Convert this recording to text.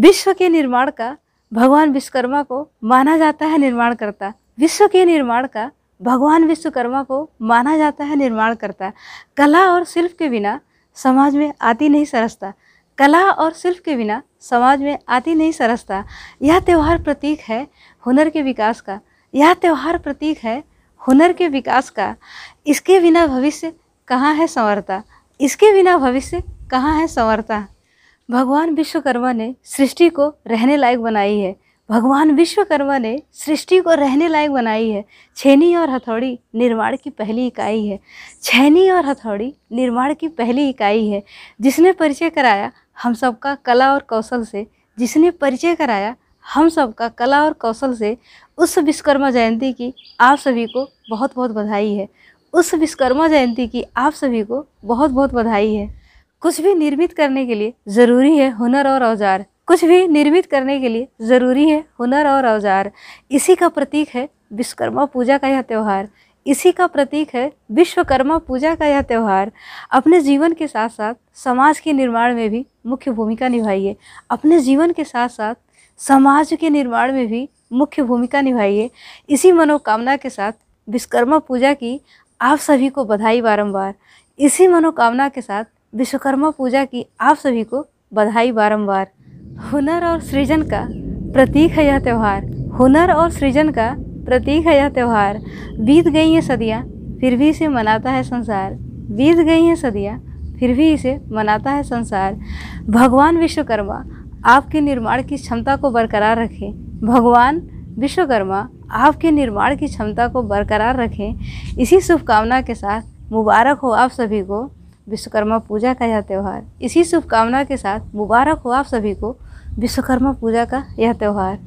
विश्व के निर्माण का, भगवान विश्वकर्मा को माना जाता है निर्माण करता। विश्व के निर्माण का, भगवान विश्वकर्मा को माना जाता है निर्माण करता। कला और शिल्प के बिना समाज में आती नहीं सरसता। कला और शिल्प के बिना समाज में आती नहीं सरसता। यह त्यौहार प्रतीक है हुनर के विकास का। यह त्यौहार प्रतीक है हुनर के विकास का। इसके बिना भविष्य कहाँ है संवरता? इसके बिना भविष्य कहाँ है संवरता? भगवान विश्वकर्मा ने सृष्टि को रहने लायक बनाई है। भगवान विश्वकर्मा ने सृष्टि को रहने लायक बनाई है। छेनी और हथौड़ी निर्माण की पहली इकाई है। छेनी और हथौड़ी निर्माण की पहली इकाई है। जिसने परिचय कराया हम सबका कला और कौशल से। जिसने परिचय कराया हम सबका कला और कौशल से। उस विश्वकर्मा जयंती की आप सभी को बहुत बहुत बधाई है। उस विश्वकर्मा जयंती की आप सभी को बहुत बहुत बधाई है। कुछ भी निर्मित करने के लिए ज़रूरी है हुनर और औज़ार। कुछ भी निर्मित करने के लिए ज़रूरी है हुनर और औज़ार। इसी का प्रतीक है विश्वकर्मा पूजा का यह त्यौहार। इसी का प्रतीक है विश्वकर्मा पूजा का यह त्यौहार। अपने जीवन के साथ साथ समाज के निर्माण में भी मुख्य भूमिका निभाइए। अपने जीवन के साथ साथ समाज के निर्माण में भी मुख्य भूमिका निभाइए। इसी मनोकामना के साथ विश्वकर्मा पूजा की आप सभी को बधाई बारंबार। इसी मनोकामना के साथ विश्वकर्मा पूजा की आप सभी को बधाई बारंबार। हुनर और सृजन का प्रतीक है यह त्यौहार। हुनर और सृजन का प्रतीक है यह त्यौहार। बीत गई हैं सदियाँ, फिर भी इसे मनाता है संसार। बीत गई हैं सदियाँ, फिर भी इसे मनाता है संसार। भगवान विश्वकर्मा, आपके निर्माण की क्षमता को बरकरार रखें। भगवान विश्वकर्मा, आपके निर्माण की क्षमता को बरकरार रखें। इसी शुभकामना के साथ मुबारक हो आप सभी को। विश्वकर्मा पूजा का यह त्यौहार। इसी शुभकामना के साथ मुबारक हो आप सभी को विश्वकर्मा पूजा का यह त्यौहार।